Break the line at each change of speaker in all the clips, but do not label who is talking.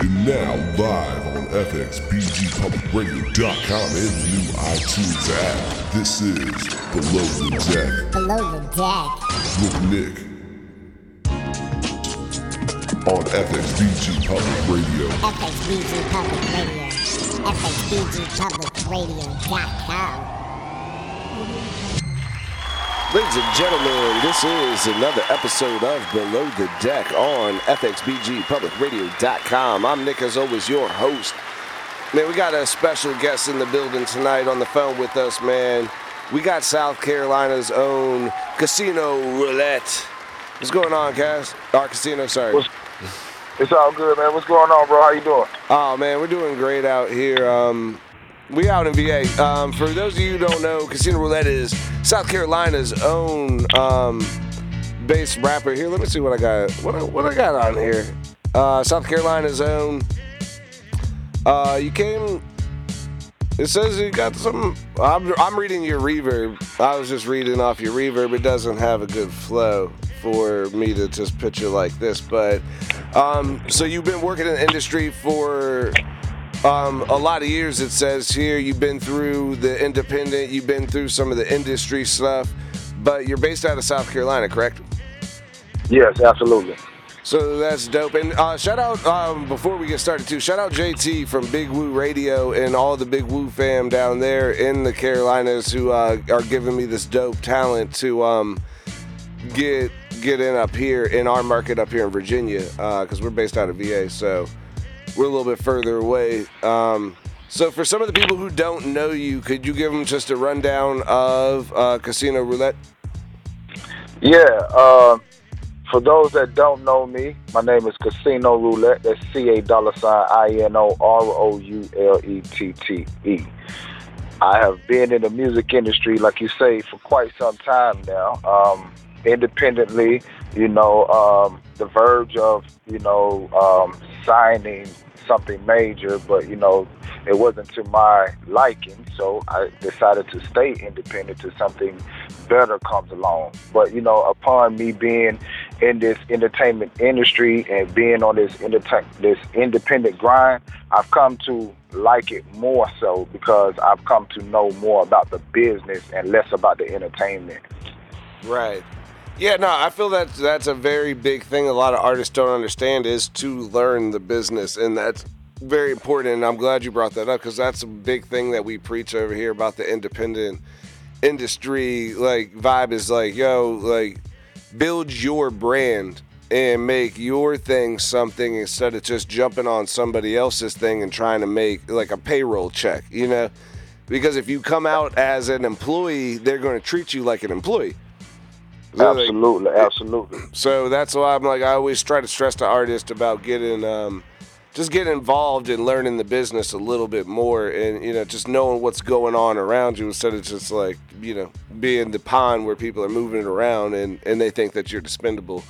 And now live on FXBGPublicRadio.com and the new iTunes app. This is Below the Deck
Below the deck.
with Nick on FXBG Public Radio.
FXBG Public Radio. FXBGPublicRadio.com.
Ladies and gentlemen, this is another episode of Below the Deck on FXBGPublicRadio.com. I'm Nick, as always, your host. Man, we got a special guest in the building tonight on the phone with us, man. We got South Carolina's own Casino Roulette. What's going on, guys? Our casino, sorry.
What's- It's all good, man. What's going on, bro? How you doing?
Oh man, we're doing great out here. Um, we out in VA. Um, for those of you who don't know, Casino Roulette is South Carolina's own um, bass rapper. Here, let me see what I got. What I, what I got on here? Uh, South Carolina's own. Uh, you came. It says you got some. I'm, I'm reading your reverb. I was just reading off your reverb. It doesn't have a good flow for me to just picture like this. But um, so you've been working in the industry for um, a lot of years. It says here you've been through the independent. You've been through some of the industry stuff. But you're based out of South Carolina, correct?
Yes, absolutely.
So that's dope. And uh, shout out um, before we get started too. Shout out JT from Big Woo Radio and all the Big Woo fam down there in the Carolinas who uh, are giving me this dope talent to um, get get in up here in our market up here in Virginia because we're based out of VA. So we're a little bit further away. Um, so for some of the people who don't know you, could you give them just a rundown of uh, Casino Roulette?
Yeah. Uh, for those that don't know me, my name is Casino Roulette. That's C A dollar sign I N O R O U L E T T E. I have been in the music industry, like you say, for quite some time now. Um, independently, you know, um, the verge of, you know, um, signing something major, but you know, it wasn't to my liking, so I decided to stay independent till something better comes along. But you know, upon me being in this entertainment industry and being on this enter- this independent grind, I've come to like it more so because I've come to know more about the business and less about the entertainment.
Right. Yeah, no, I feel that that's a very big thing a lot of artists don't understand is to learn the business and that's very important and I'm glad you brought that up cuz that's a big thing that we preach over here about the independent industry like vibe is like yo like build your brand and make your thing something instead of just jumping on somebody else's thing and trying to make like a payroll check, you know? Because if you come out as an employee, they're going to treat you like an employee. So, like,
Absolutely, absolutely.
so that's why I'm like I always try to stress to artists about getting um, just getting involved in learning the business a little bit more and you know just knowing what's going on around you instead of just like you know being the pond where people are moving around and and they think that you're dispendable.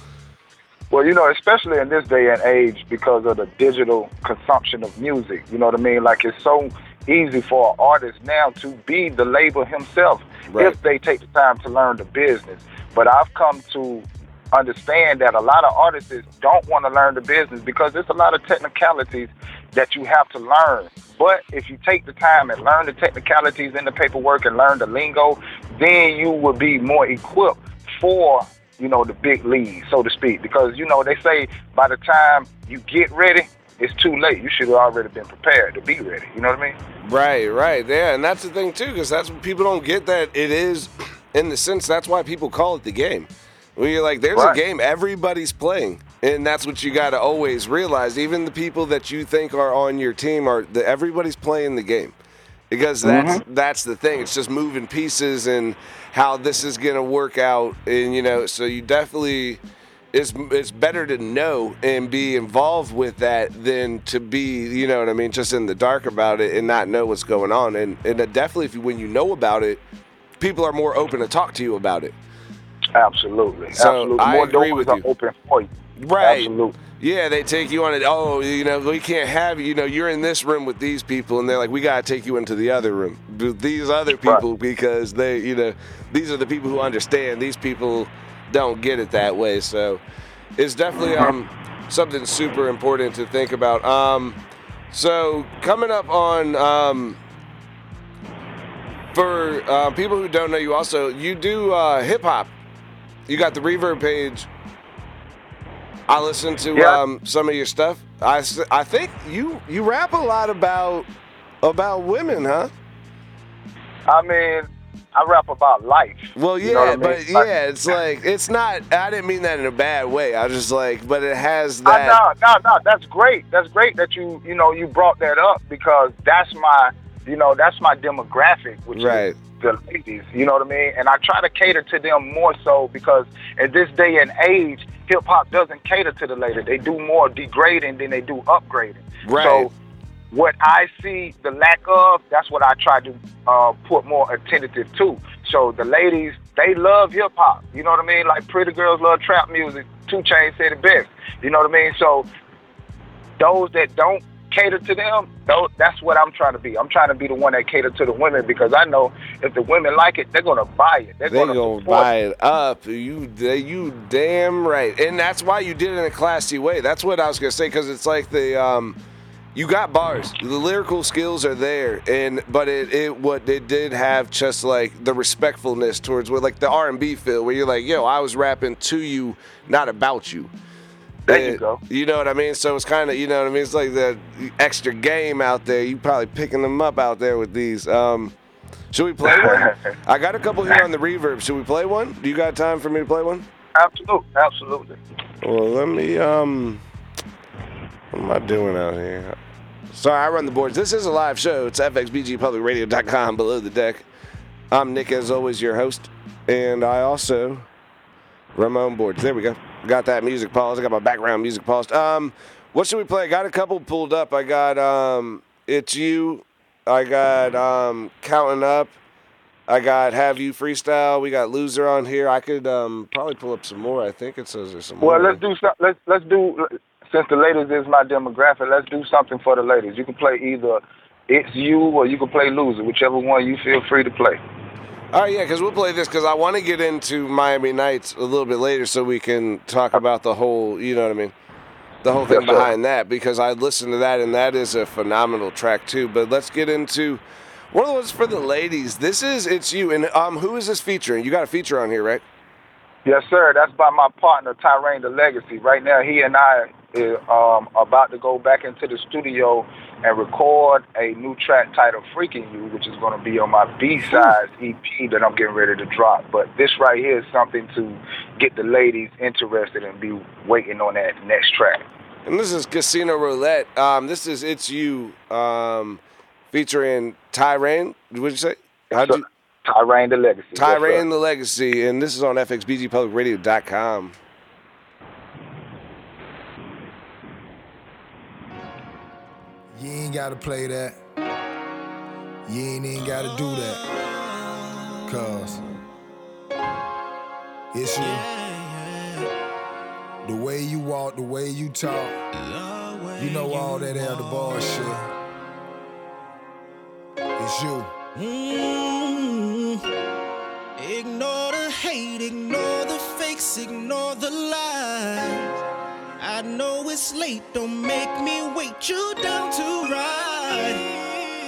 Well, you know, especially in this day and age because of the digital consumption of music, you know what I mean? Like it's so easy for an artist now to be the label himself
Right.
if they take the time to learn the business. But I've come to understand that a lot of artists don't want to learn the business because there's a lot of technicalities that you have to learn. But if you take the time and learn the technicalities in the paperwork and learn the lingo, then you will be more equipped for you know, the big league, so to speak. Because, you know, they say by the time you get ready, it's too late. You should have already been prepared to be ready. You know what I mean?
Right, right, yeah, and that's the thing too, because that's what people don't get that it is, in the sense that's why people call it the game. When you're like, there's
Right.
a game everybody's playing, and that's what you got to always realize. Even the people that you think are on your team are the, everybody's playing the game, because mm-hmm. that's that's the thing. It's just moving pieces and how this is gonna work out, and you know, so you definitely. It's, it's better to know and be involved with that than to be, you know what I mean, just in the dark about it and not know what's going on. And, and uh, definitely, if you, when you know about it, people are more open to talk to you about it.
Absolutely.
So,
Absolutely.
I
More
agree with you.
open for you.
Right.
Absolutely.
Yeah, they take you on it. Oh, you know, we can't have you. You know, you're in this room with these people, and they're like, we gotta take you into the other room with these other people because they, you know, these are the people who understand. These people don't get it that way. So it's definitely um, something super important to think about. Um, so coming up on um, for uh, people who don't know you, also you do uh, hip hop. You got the Reverb page. I listen to
Yeah.
um, some of your stuff. I, I think you you rap a lot about about women, huh?
I mean, I rap about life.
Well,
You
yeah,
know what I mean?
but
Like-
yeah, it's like it's not. I didn't mean that in a bad way. I was just like, but it has that.
no, no, no. That's great. That's great that you, you know, you brought that up because that's my, you know, that's my demographic, which
Right.
is the ladies. You know what I mean? And I try to cater to them more so because in this day and age, hip hop doesn't cater to the ladies. They do more degrading than they do upgrading.
Right.
So what I see the lack of, that's what I try to uh, put more attentive to. So the ladies, they love hip hop. You know what I mean? Like pretty girls love trap music. 2 Chainz said it best. You know what I mean? So those that don't cater to them, that's what I'm trying to be. I'm trying to be the one that cater to the women because I know if the women like it, they're gonna buy it. They're
They
gonna,
gonna buy
it.
it up. You, you damn right, and that's why you did it in a classy way. That's what I was gonna say because it's like the um, you got bars. The lyrical skills are there, and but it, it what it did have just like the respectfulness towards what like the R and B feel where you're like, yo, I was rapping to you, not about you.
There you go.
You know what I mean? So it's kind of, you know what I mean? It's like the extra game out there. You probably picking them up out there with these. Um, should we play one? I got a couple here on the reverb. Should we play one? Do you got time for me to play one?
Absolutely, absolutely.
Well, let me. Um, what am I doing out here? Sorry, I run the boards. This is a live show. It's fxbgpublicradio.com below the deck. I'm Nick, as always, your host, and I also run my own boards. There we go. Got that music paused. I got my background music paused. Um, what should we play? I got a couple pulled up. I got um, it's you. I got um, counting up. I got have you freestyle. We got loser on here. I could um, probably pull up some more. I think it says there's some more.
Well, let's do some, let's let's do since the ladies is my demographic. Let's do something for the ladies. You can play either it's you or you can play loser, whichever one you feel free to play.
All right, yeah, because we'll play this because I want to get into Miami Nights a little bit later so we can talk about the whole, you know what I mean, the whole thing behind that because I listened to that and that is a phenomenal track too. But let's get into one of the ones for the ladies. This is it's you and um, who is this featuring? You got a feature on here, right?
Yes, sir. That's by my partner Tyrain the Legacy. Right now, he and I is um, about to go back into the studio and record a new track titled "Freaking You," which is going to be on my B-sides EP that I'm getting ready to drop. But this right here is something to get the ladies interested and be waiting on that next track.
And this is Casino Roulette. Um, this is it's you um, featuring Tyran. What did you say? How'd you?
Tyrain the Legacy. Yes,
the Legacy, and this is on FXBGPublicRadio.com.
You ain't gotta play that. You ain't even gotta do that. Cause it's you. The way you walk, the way you talk. You know all that elder bullshit. It's you.
Mm. Ignore the hate, ignore the fakes, ignore the lies. I know it's late, don't make me wait you down to ride.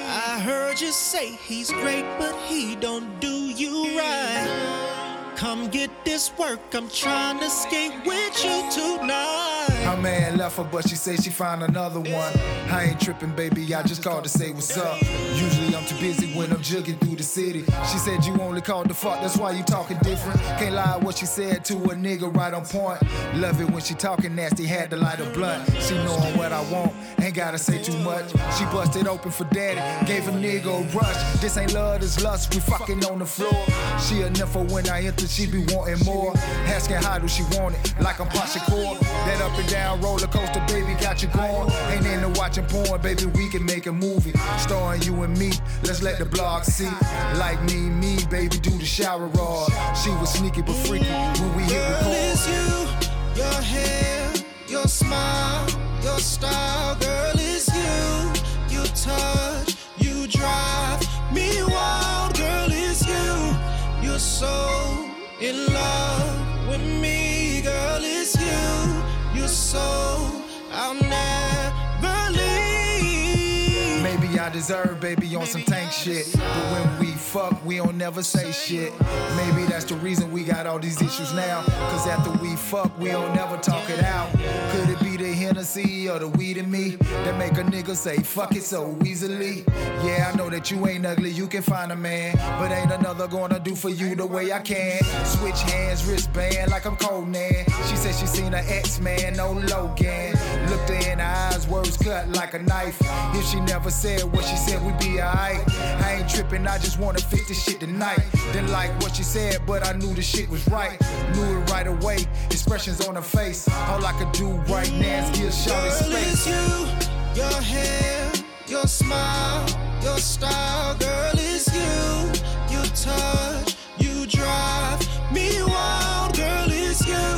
I heard you say he's great, but he don't do you right. Come get this work, I'm trying to skate with you tonight.
Her man left her, but she say she found another one. I ain't tripping, baby. I just called to say what's up. Usually I'm too busy when I'm jugging through the city. She said you only called the fuck, that's why you talking different. Can't lie what she said to a nigga right on point. Love it when she talking nasty, had to light a blunt. She knowing what I want, ain't gotta say too much. She busted open for daddy, gave a nigga a rush. This ain't love, this lust. We fucking on the floor. She a nympho when I enter, she be wanting more. Asking how do she want it, like I'm Pasha Core. That up and down roller coaster, baby, got you going. Ain't into watching porn, baby, we can make a movie. Starring you and me, let's let the blog see. Like me, me, baby, do the shower rod. She was sneaky but freaky when we hit
Girl,
record.
it's you, your hair, your smile, your style. Girl, it's you, you touch, you drive me wild. Girl, it's you, you're so in love with me. Girl, it's you, you're so I'll never leave.
Maybe I deserve, baby, on some tank shit. But when we fuck, we don't never say shit. Maybe that's the reason we got all these issues now. Cause after we fuck, we don't never talk it out. Could it be the Hennessy or the weed in me that make a nigga say fuck it so easily? Yeah, I know that you ain't ugly, you can find a man. But ain't another gonna do for you the way I can. Switch hands, wristband like I'm Conan. She said she seen her ex-man, no Logan. Looked her in the eyes, words cut like a knife. If she never said what she said, we'd be alright. I ain't tripping, I just wanna fix this shit tonight. Didn't like what she said, but I knew the shit was right. Knew it right away. Expressions on her face. All I could do right now is give Shawty
Girl,
space.
it's you, your hair, your smile, your style. Girl, it's you, you touch, you drive me wild. Girl, it's you,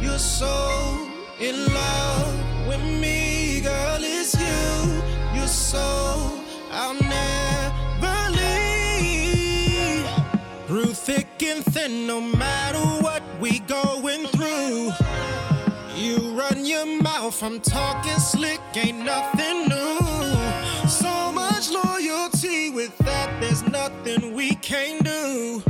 you're so in love with me. Girl, it's you, you're so I'll never leave. Through thick and thin, no matter what we going I'm talking slick, ain't nothing new. So much loyalty with that, there's nothing we can't do.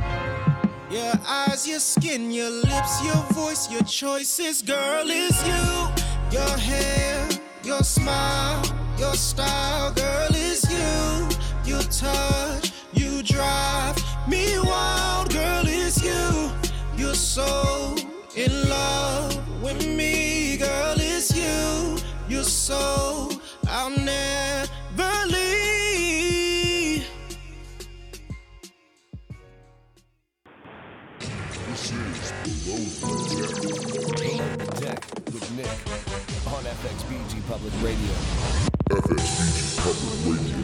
Your eyes, your skin, your lips, your voice, your choices, girl, is you. Your hair, your smile, your style, girl, is you. You touch, you drive me wild, girl, is you. You're so in love with me, girl, it's you. I'll never leave.
This is
with Nick on FXBG Public Radio.
FXBG Public Radio.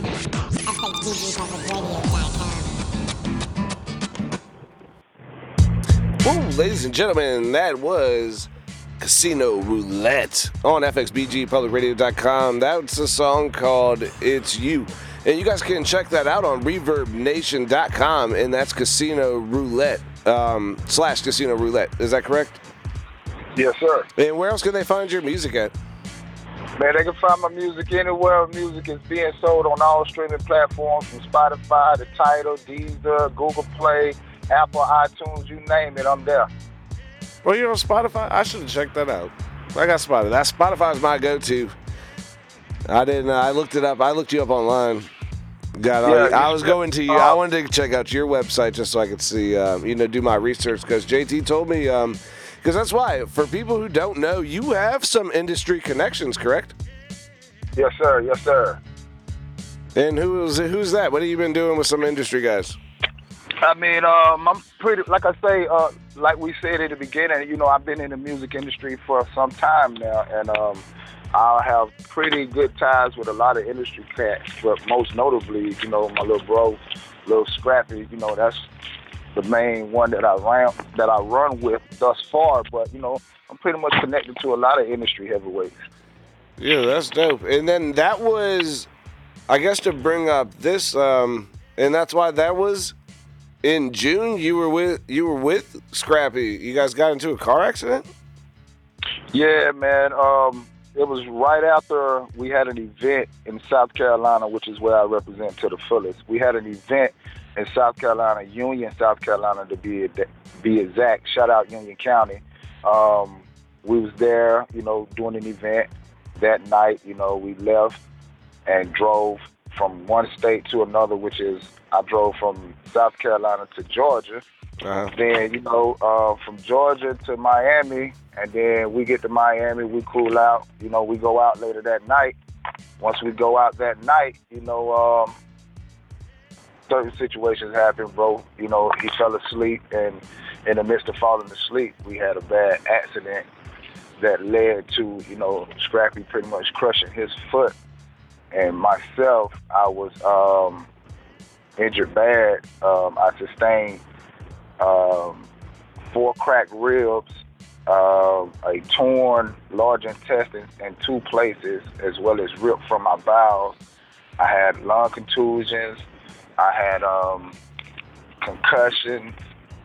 Woo, ladies and gentlemen, that was Casino Roulette on FXBGPublicRadio.com. That's a song called It's You. And you guys can check that out on ReverbNation.com, and that's Casino Roulette um, slash Casino Roulette. Is that correct?
Yes, sir.
And where else can they find your music at?
Man, they can find my music anywhere. Music is being sold on all streaming platforms from Spotify to Tidal, Deezer, Google Play, Apple, iTunes, you name it, I'm there.
Well, you're on Spotify. I should have checked that out. I got Spotify. That Spotify's my go-to. I didn't. I looked it up. I looked you up online. Got. all-
Yeah,
I
you
was going to you. I
Uh,
wanted to check out your website just so I could see. Um, you know, do my research because JT told me. Because that's why, for people who don't know, you have some industry connections, correct?
Yes, sir. Yes, sir.
And who is who's that? What have you been doing with some industry guys?
I mean, um, I'm pretty, like I say, uh, like we said at the beginning, you know, I've been in the music industry for some time now, and um, I have pretty good ties with a lot of industry cats, but most notably, you know, my little bro, Lil Scrappy, you know, that's the main one that I ran, that I run with thus far, but, you know, I'm pretty much connected to a lot of industry heavyweights.
Yeah, that's dope. And then that was, I guess, to bring up this, um, and that's why that was in June. You were with you were with Scrappy. You guys got into a car accident.
Yeah, man. Um, it was right after we had an event in South Carolina, which is where I represent to the fullest. We had an event in South Carolina, Union, South Carolina, to be be exact. Shout out Union County. Um, we was there, you know, doing an event that night. You know, we left and drove from one state to another, which is I drove from South Carolina to Georgia.
Uh-huh.
Then you know, uh, from Georgia to Miami, and then we get to Miami, we cool out. You know, we go out later that night. Once we go out that night, you know, um, certain situations happen, bro. You know, he fell asleep, and in the midst of falling asleep, we had a bad accident that led to, you know, Scrappy pretty much crushing his foot. And myself, I was um, injured bad. Um, I sustained um, four cracked ribs, um, a torn large intestine in two places, as well as ripped from my bowels. I had lung contusions. I had um, concussion,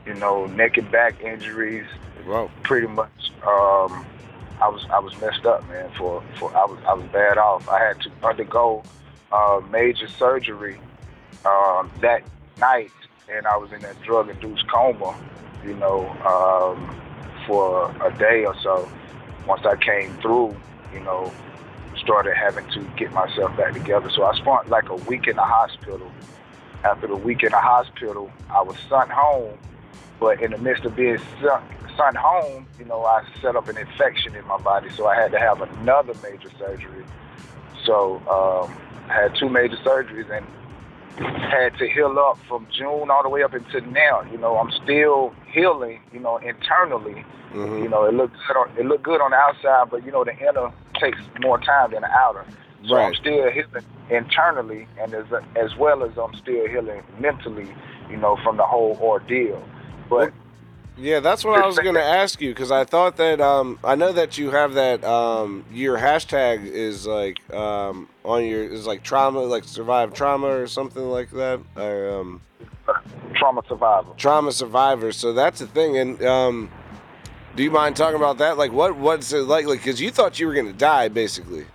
you know, neck and back injuries.
Wow.
Pretty much, um, I was I was messed up, man. For for I was I was bad off. I had to undergo uh, major surgery um, that night, and I was in that drug-induced coma, you know, um, for a day or so. Once I came through, you know, started having to get myself back together. So I spent like a week in the hospital. After the week in the hospital, I was sent home, but in the midst of being sent, sent home, you know, I set up an infection in my body, so I had to have another major surgery. So um, I had two major surgeries and had to heal up from June all the way up until now. You know, I'm still healing. You know, internally.
Mhm.
You know, it looked good on, it look good on the outside, but you know, the inner takes more time than the outer. So I'm still healing internally, and as as well as I'm still healing mentally. You know, from the whole ordeal. But
Yeah, that's what I was going to ask you because I thought that um, I know that you have that um, your hashtag is like um, on your is like trauma, like survive trauma or something like that, or um,
trauma survivor.
trauma survivors. So that's the thing. And um, do you mind talking about that? Like, what what's it like? Like, because you thought you were going to die, basically.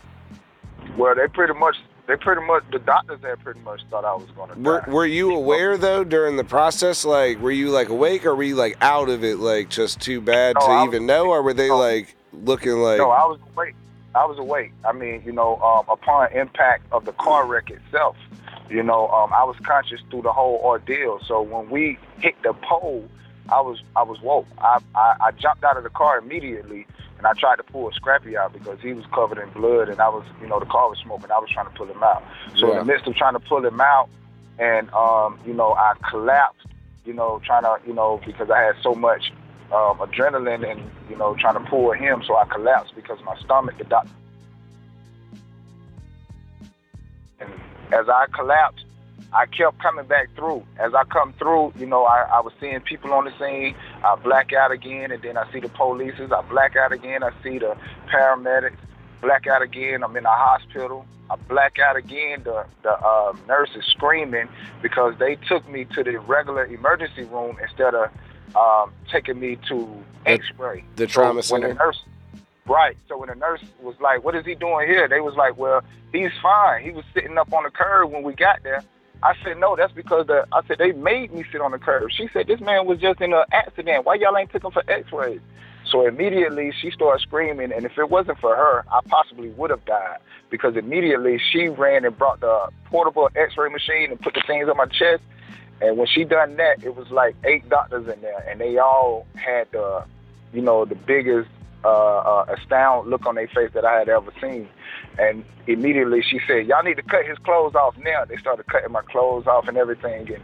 Well, they pretty much, they pretty much, the doctors there pretty much thought I was going to
Were,
die.
were you aware though during the process? Like, were you like awake, or were you like out of it, like just too bad
No,
to
was-
even know, or were they
no.
like looking like?
No, I was awake. I was awake. I mean, you know, um, upon impact of the car wreck itself, you know, um, I was conscious through the whole ordeal. So when we hit the pole, I was I was woke. I, I I jumped out of the car immediately, and I tried to pull Scrappy out because he was covered in blood, and I was, you know, the car was smoking. I was trying to pull him out. So in the midst of trying to pull him out, and um, you know, I collapsed. You know, trying to, you know, because I had so much um, adrenaline and you know trying to pull him, so I collapsed because my stomach. The doc- and as I collapsed, I kept coming back through. As I come through, you know, I, I was seeing people on the scene. I black out again, and then I see the polices. I black out again. I see the paramedics. Black out again. I'm in the hospital. I black out again. The the uh, nurse is screaming because they took me to the regular emergency room instead of um, taking me to X-ray.
the trauma
so when
center.
the nurse, right? So when the nurse was like, "What is he doing here?" They was like, "Well, he's fine. He was sitting up on the curb when we got there." I said, "No, that's because the." I said they made me sit on the curb. She said, "This man was just in an accident. Why y'all ain't took him for X-rays?" So immediately she started screaming, and if it wasn't for her, I possibly would have died because immediately she ran and brought the portable X-ray machine and put the things on my chest. And when she done that, it was like eight doctors in there, and they all had the, you know, the biggest uh, uh, astounded look on their face that I had ever seen. And immediately she said, "Y'all need to cut his clothes off now." They started cutting my clothes off and everything, and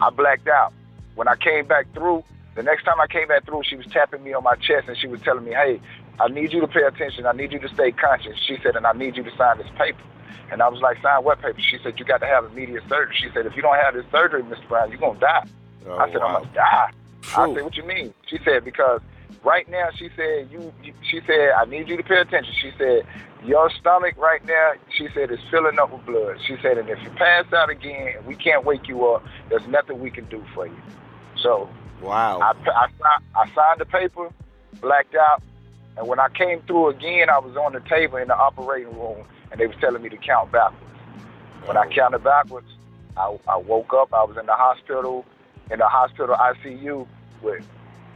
I blacked out. When I came back through, the next time I came back through, she was tapping me on my chest and she was telling me, "Hey, I need you to pay attention. I need you to stay conscious." She said, "And I need you to sign this paper." And I was like, "Sign what paper?" She said, "You got to have immediate surgery." She said, "If you don't have this surgery, Mr. Brown, you're gonna die."
Oh,
I said,
wow.
"I'm gonna die." I said, "What you mean?" She said, "Because right now," she said, "you." you she said, "I need you to pay attention." She said, "Your stomach right now," she said, "is filling up with blood." She said, "And if you pass out again and we can't wake you up, there's nothing we can do for you." So
Wow.
I, I, I signed the paper, blacked out, and when I came through again, I was on the table in the operating room, and they was telling me to count backwards. When I
Oh.
counted backwards, I, I woke up. I was in the hospital, in the hospital ICU with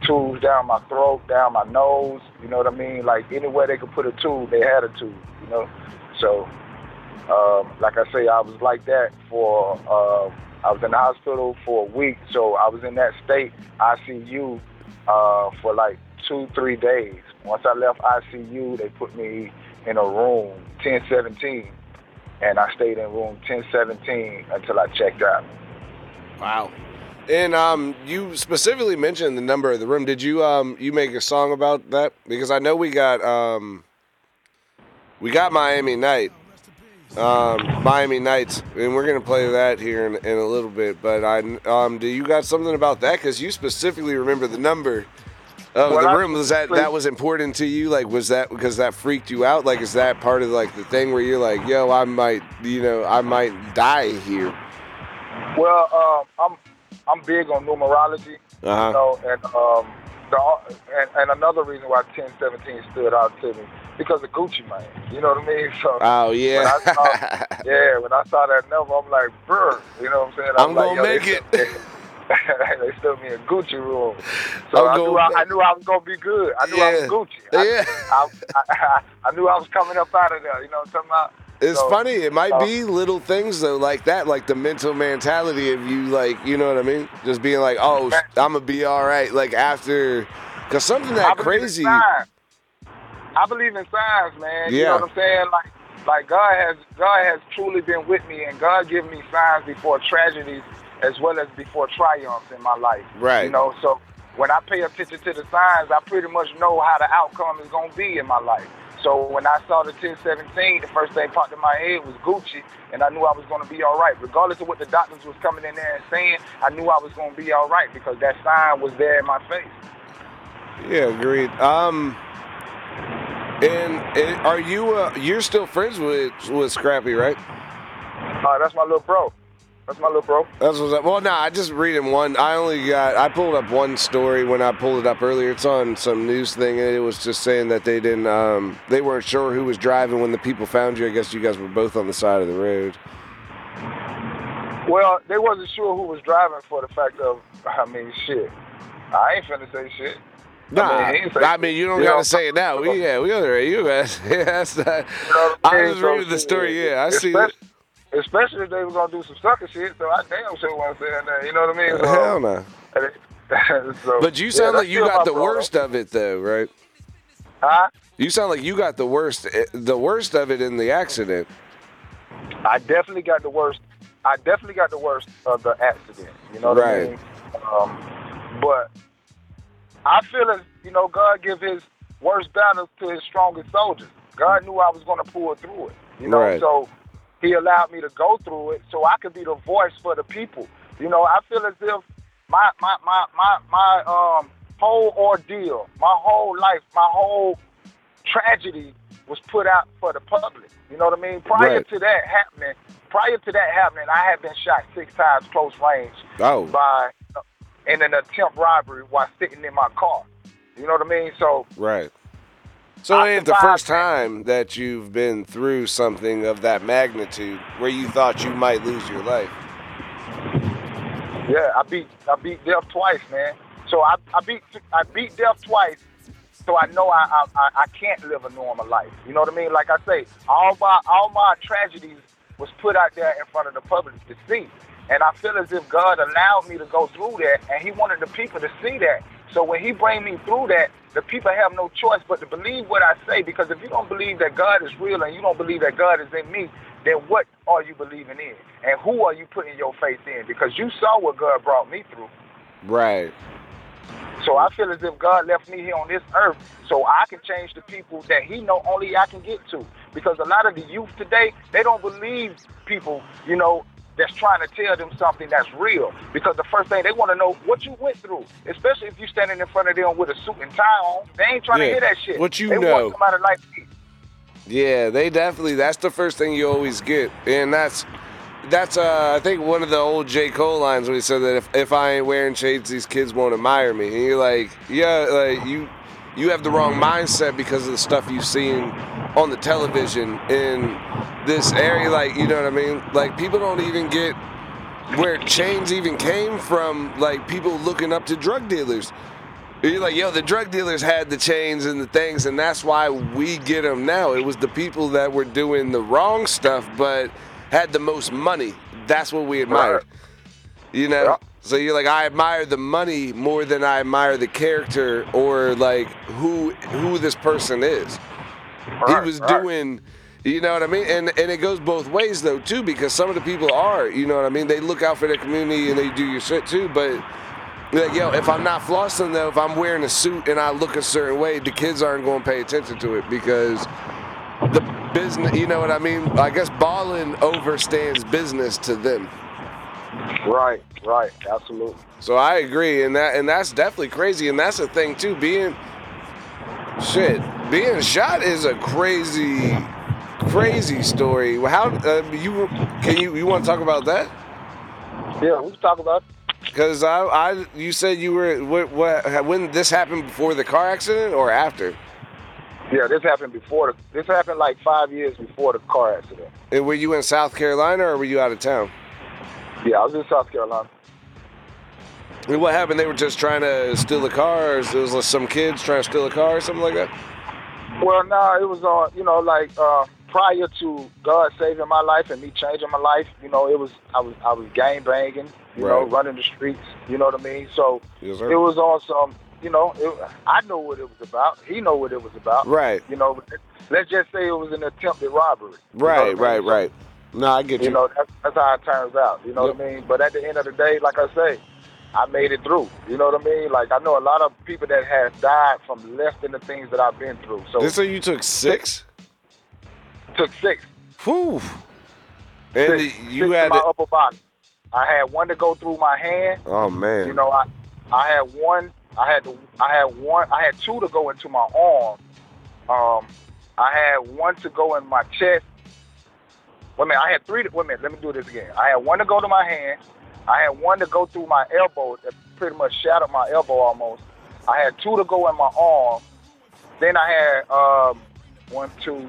tubes down my throat, down my nose. You know what I mean? Like anywhere they could put a tube, they had a tube. You know, so um, like I say, I was like that for. Uh, I was in the hospital for a week, so I was in that state ICU uh, for like two, three days. Once I left ICU, they put me in a room 1017, and I stayed in room 1017 until I checked out.
Wow. And um, you specifically mentioned the number of the room. Did you um, you make a song about that? Because I know we got um, we got Miami Night, um, Miami Nights, and we're gonna play that here in, in a little bit. But I um, do you got something about that? Because you specifically remember the number of
Well,
the room. Was that that was important to you? Like, was that because that freaked you out? Like, is that part of like the thing where you're like, yo, I might, you know, I might die here?
Well, um, I'm I'm big on numerology,
Uh-huh.
you know, and um, the, and, and another reason why 1017 stood out to me because of Gucci Mane. You know what I mean? So
Oh
when
yeah.
I saw, yeah, when I saw that number, I'm like, brr. You know what I'm saying?
I'm
like,
gonna make
they
it.
stuck- they stuck me in Gucci room. So
I'm
knew I, I knew I was gonna be good. I knew I was Gucci. I,
Yeah.
I, I, I, knew I was coming up out of there. You know what I'm talking about?
It's
So,
funny. It might
uh,
be little things though, like that, like the mental mentality of you, like you know what I mean. Just being like, oh, I'm gonna be all right. Like after, cause something that crazy.
I believe in signs, man. You
Yeah.
know what I'm saying? Like, like God has God has truly been with me, and God given me signs before tragedies as well as before triumphs in my life.
Right.
You know, so when I pay attention to the signs, I pretty much know how the outcome is gonna be in my life. So when I saw the 1017, the first thing popped in my head was Gucci, and I knew I was gonna be all right, regardless of what the doctors was coming in there and saying. I knew I was gonna be all right because that sign was there in my face.
Yeah, agreed. Um, and, and are you uh, you're still friends with with Scrappy, right?
Uh, that's my little bro. That's my little bro.
That's what's up. Well, no, I just reading one. I only got. I pulled up one story when I pulled it up earlier. It's on some news thing, and it was just saying that they didn't. Um, they weren't sure who was driving when the people found you. I guess you guys were both on the side of the road.
Well, they wasn't sure who was driving for the fact of, I mean, shit. I ain't finna say shit.
Nah,
I
I
mean,
mean,
he ain't
you don't
you
gotta
know,
say it now. We, yeah, we already. You guys. Yeah, that's not,
You know
I was reading the story. Yeah, I see.
especially, Especially if they were gonna do some sucker shit, so I damn sure wasn't saying that. You know what I mean? So,
Hell no.
so,
But you sound
that's
like you got the
bro,
worst of it, though, right?
though. Huh?
You sound like you got the worst, eh, the worst of it in the accident.
I definitely got the worst. I definitely got the worst of the accident. You know what I
Right.
mean? Um, but I feel as you know, God give His worst battles to His strongest soldiers. God knew I was going to pull through it. You know,
Right.
so He allowed me to go through it, so I could be the voice for the people. You know, I feel as if my my my my my um whole ordeal, my whole life, my whole tragedy was put out for the public. You know what I mean? Prior
Right.
to that happening, prior to that happening, I had been shot six times close range
Oh,
by in an attempt robbery while sitting in my car. You know what I mean? So
right. So it ain't the first time that you've been through something of that magnitude where you thought you might lose your life.
yeah, I beat I beat death twice, man. So I, I beat I beat death twice. So I know I, I I- I can't live a normal life. You know what I mean? Like I say, all my all my tragedies was put out there in front of the public to see. And I feel as if God allowed me to go through that, and He wanted the people to see that. So when He bring me through that, the people have no choice but to believe what I say. Because if you don't believe that God is real and you don't believe that God is in me, then what are you believing in? And who are you putting your faith in? Because you saw what God brought me through.
Right.
So I feel as if God left me here on this earth so I can change the people that He know only I can get to. Because a lot of the youth today, they don't believe people, you know, that's trying to tell them something that's real. Because the first thing they want to know what you went through, especially if you're standing in front of them with a suit and tie on. They ain't trying
Yeah.
to hear that shit.
What you
they
know.
want somebody like me.
Yeah, they definitely. That's the first thing you always get, and that's that's uh, I think one of the old J Cole lines when he said that if, if I ain't wearing shades, these kids won't admire me. And you're like, yeah, like you you have the wrong mindset because of the stuff you've seen on the television in this area. Like, you know what I mean? Like people don't even get where chains even came from. Like people looking up to drug dealers. You're like, yo, the drug dealers had the chains and the things, and that's why we get them now. It was the people that were doing the wrong stuff, but had the most money. That's what we admired. You know? So you're like, I admire the money more than I admire the character or like who who this person is.
Right,
he was
right.
doing you know what I mean? And and it goes both ways though too, because some of the people are, you know what I mean? They look out for their community and they do your shit too, but like, yo, if I'm not flossing though, if I'm wearing a suit and I look a certain way, the kids aren't going to pay attention to it because the business, you know what I mean? I guess balling overstands business to them.
Right, right, absolutely.
So I agree, and that and that's definitely crazy, and that's the thing too. Being shit, being shot is a crazy, crazy story. How uh, you can you you want to talk about that?
Yeah, we can talk about.
Because I, I, you said you were what, what? When this happened before the car accident or after?
Yeah, this happened before. The, this happened like five years before the car accident.
And were you in South Carolina or were you out of town?
Yeah, I was in South Carolina.
And what happened? They were just trying to steal the car, or it was like some kids trying to steal a car or something like that.
Well, no, it was on. you know, like uh, prior to God saving my life and me changing my life. You know, it was I was I was gang banging. You know, running the streets. You know what I mean? So
Yes,
it was on some. You know, it, I know what it was about. He know what it was about.
Right.
You know, let's just say it was an attempted robbery. You know
Right,
I mean?
right, right. No, I get you.
You know, that's, that's how it turns out. You know what I mean? But at the end of the day, like I say, I made it through. You know what I mean? Like I know a lot of people that have died from less than the things that I've been through. So
This so you took six?
took six.
Whew. And
six,
you
six
had
my upper body. I had one to go through my hand.
oh man.
You know, I I had one. I had to, I had one. I had two to go into my arm. Um, I had one to go in my chest. Wait a minute. I had three. To, wait a minute. Let me do this again. I had one to go to my hand. I had one to go through my elbow. That pretty much shattered my elbow almost. I had two to go in my arm. Then I had um, one, two,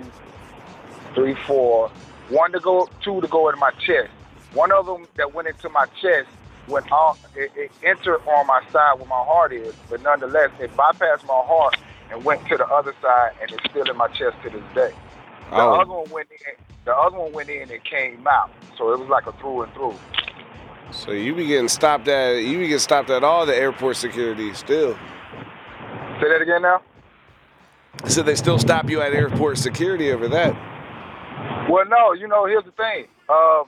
three, four. One to go, two to go in my chest. One of them that went into my chest went on. It, it entered on my side where my heart is, but nonetheless, it bypassed my heart and went to the other side, and it's still in my chest to this day. The
Oh.
other one went in. The other one went in and came out, so it was like a through and through.
So you be getting stopped at you be getting stopped at all the airport security still.
Say that again now.
So they still stop you at airport security over that.
Well, no, you know, here's the thing. Uh,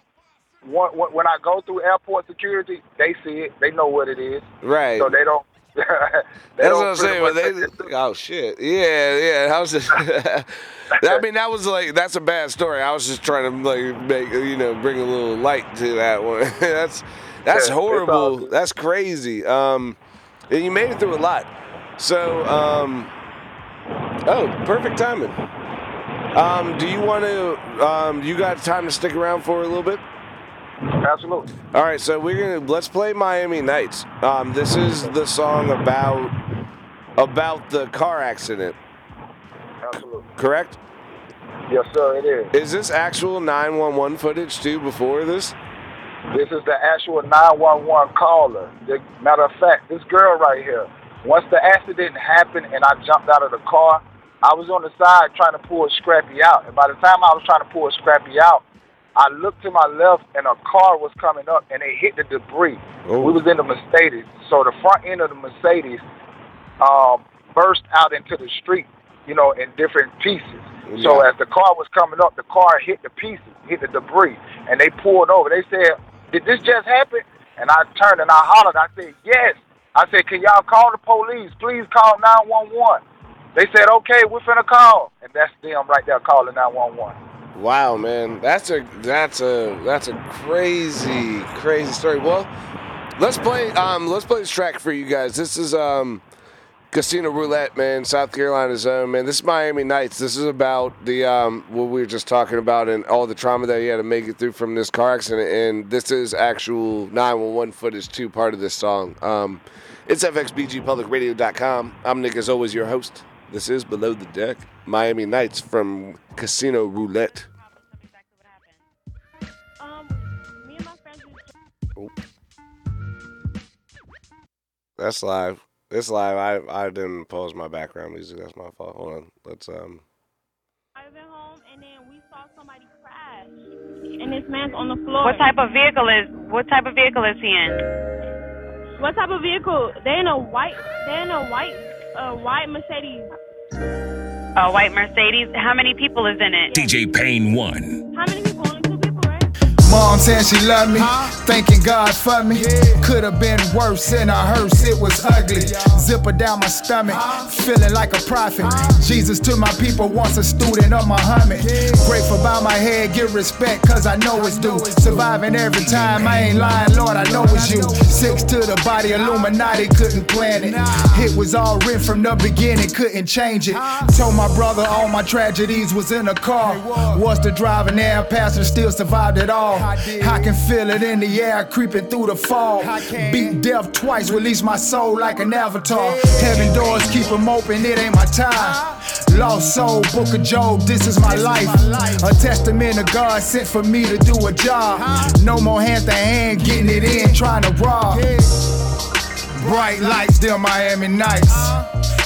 when when I go through airport security, they see it. They know what it is.
Right.
So they don't.
That's what I'm saying.
Much-
they, oh shit. Yeah, yeah. How's it? I mean, that was like that's a bad story. I was just trying to like make you know bring a little light to that one. that's that's
Yeah,
horrible. That's crazy. Um, and you made it through a lot. So um, oh, perfect timing. Um, do you want to? Um, you got time to stick around for a little bit?
Absolutely.
All right, so we're gonna let's play Miami Nights. Um, this is the song about about the car accident,
Absolutely.
correct?
Yes, sir. It is.
Is this actual 911 footage too before this?
This is the actual 911 caller. The, matter of fact, this girl right here. Once the accident happened and I jumped out of the car, I was on the side trying to pull Scrappy out. And by the time I was trying to pull Scrappy out, I looked to my left and a car was coming up and it hit the debris.
Oh.
We was in the Mercedes, so the front end of the Mercedes um, burst out into the street, you know, in different pieces. So as the car was coming up, the car hit the pieces, hit the debris, and they pulled over. They said, "Did this just happen?" And I turned and I hollered. I said, "Yes." I said, "Can y'all call the police? Please call 911." They said, "Okay, we're finna call," and that's them right there calling 911.
Wow, man, that's a that's a that's a crazy crazy story. Well, let's play um let's play this track for you guys. This is um Casino Roulette, man, South Carolina's own, man. This is Miami Nights. This is about the um what we were just talking about and all the trauma that he had to make it through from this car accident. And this is actual 911 footage too, part of this song. Um, it's FXBGPublicRadio.com. I'm Nick, as always, your host. This is Below the Deck, Miami Nights from Casino Roulette.
Um, me and my friends was
That's live. It's live. I I didn't pause my background music. That's my fault. Hold on. Let's um.
driving home, and then we saw somebody crash, and this man's on the floor.
What type of vehicle is what type of vehicle is he in?
What type of vehicle? They in a white. They in a white. Uh, white Mercedes.
A white Mercedes. How many people is in it?
DJ Payne 1.
How many
Mom saying she loved me, thanking God for me. Could have been worse, in a hearse, it was ugly. Zipper down my stomach, feeling like a prophet. Jesus to my people, once a student of Muhammad. Grateful by my head, give respect, cause I know it's due. Surviving every time, I ain't lying, Lord, I know it's you. Six to the body, Illuminati couldn't plan it. It was all written from the beginning, couldn't change it. Told my brother all my tragedies was in a car. Was the driver and passenger still survived it all. I can feel it in the air creeping through the fog. Beat death twice, release my soul like an avatar. Heaven doors keep them open, it ain't my time. Lost soul, book of Job, this is my life. A testament of God sent for me to do a job. No more hand to hand, getting it in, trying to rob. Bright lights, still Miami nights.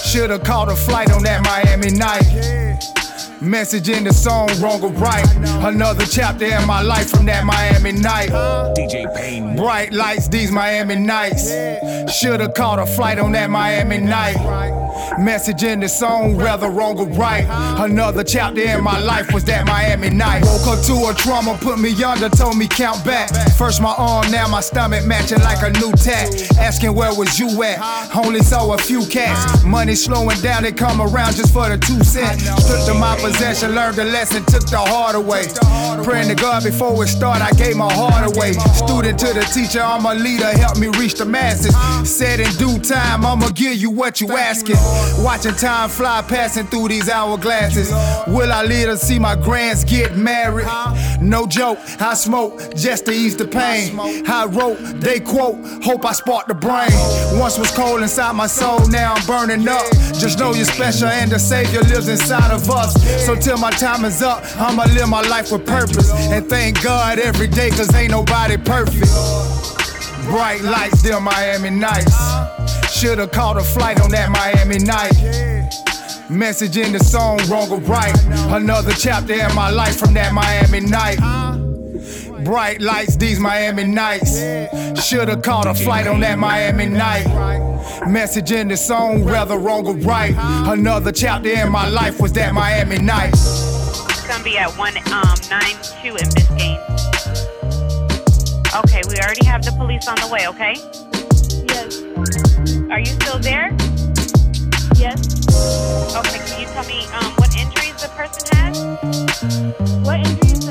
Should've caught a flight on that Miami night. Message in the song, wrong or right. Another chapter in my life from that Miami night.
DJ Payne.
Bright lights, these Miami nights. Should've caught a flight on that Miami night. Message in the song, whether wrong or right. Another chapter in my life was that Miami night. Woke up to a trauma, put me under, told me count back. First my arm, now my stomach matching like a new tat. Asking where was you at? Only saw a few cats. Money slowing down, they come around just for the two cents. Stripped of my possession, learned the lesson, took the hard away. Praying to God before it start, I gave my heart away. Student to the teacher, I'm a leader, help me reach the masses. Said in due time, I'ma give you what you asking. Watching time fly, passing through these hourglasses. Will I live to see my grands get married? No joke, I smoke just to ease the pain. I wrote, they quote, hope I spark the brain. Once was cold inside my soul, now I'm burning up. Just know you're special and the Savior lives inside of us. So till my time is up, I'ma live my life with purpose. And thank God every day, cause ain't nobody perfect. Bright lights, still Miami nights. Should've caught a flight on that Miami night. Message in the song, wrong or right. Another chapter in my life from that Miami night. Bright lights, these Miami nights. Should've caught a flight on that Miami night. Message in the song, whether wrong or right. Another chapter in my life was that Miami night.
It's gonna be at one um nine two in Biscayne. Okay, we already have the police on the way. Okay.
Yes.
Are you still there?
Yes.
Okay. Can you tell me um what injuries the person has?
What injuries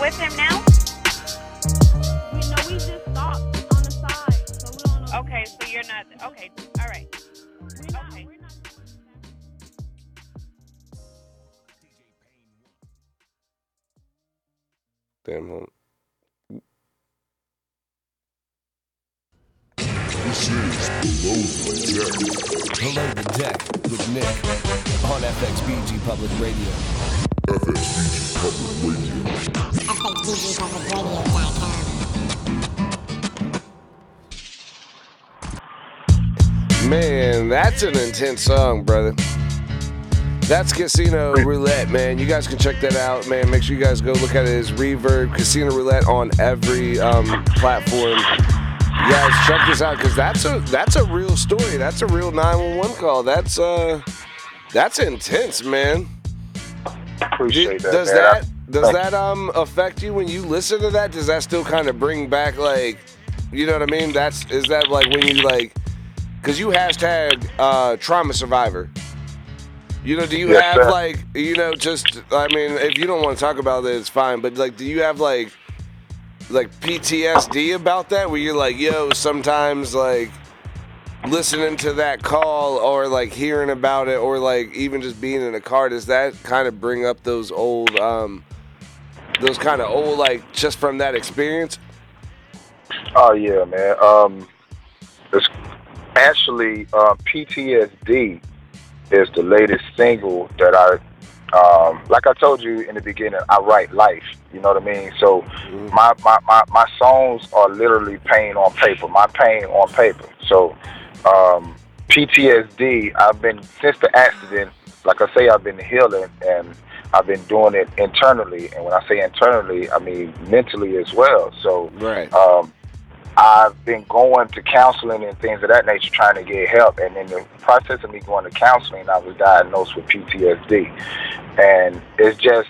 are you there with him now?
We know we just stopped on the side, so we don't know.
Okay, so you're not. Okay, all right.
We're
Okay.
we're not
Damn. hold-
This is Below the Deck.
Below the deck with Nick on FXBG Public Radio.
Man, that's an intense song, brother. That's Casino Roulette, man. You guys can check that out, man. Make sure you guys go look at. It's Reverb Casino Roulette on every um, platform. You guys check this out because that's a that's a real story. That's a real 911 call. That's uh that's intense, man.
Appreciate that.
Does
man.
that does
Thank
that um affect you when you listen to that? Does that still kind of bring back like, you know what I mean? That's is that like when you like, cause you hashtag uh, trauma survivor. You know, do you
Yes,
have
sir.
like you know just I mean if you don't want to talk about it, it's fine. But like, do you have like like PTSD about that where you're like, yo, sometimes like listening to that call or like hearing about it or like even just being in a car does that kind of bring up those old um those kind of old like just from that experience
Oh yeah, man. Um, it's actually uh, PTSD is the latest single that I, um, like I told you in the beginning, I write life. You know what I mean? So my, my, my, my songs are literally pain on paper. My pain on paper. So um, PTSD. I've been since the accident. Like I say, I've been healing and I've been doing it internally. And when I say internally, I mean mentally as well. So
right
um, I've been going to counseling and things of that nature, trying to get help. And in the process of me going to counseling, I was diagnosed with PTSD, and it's just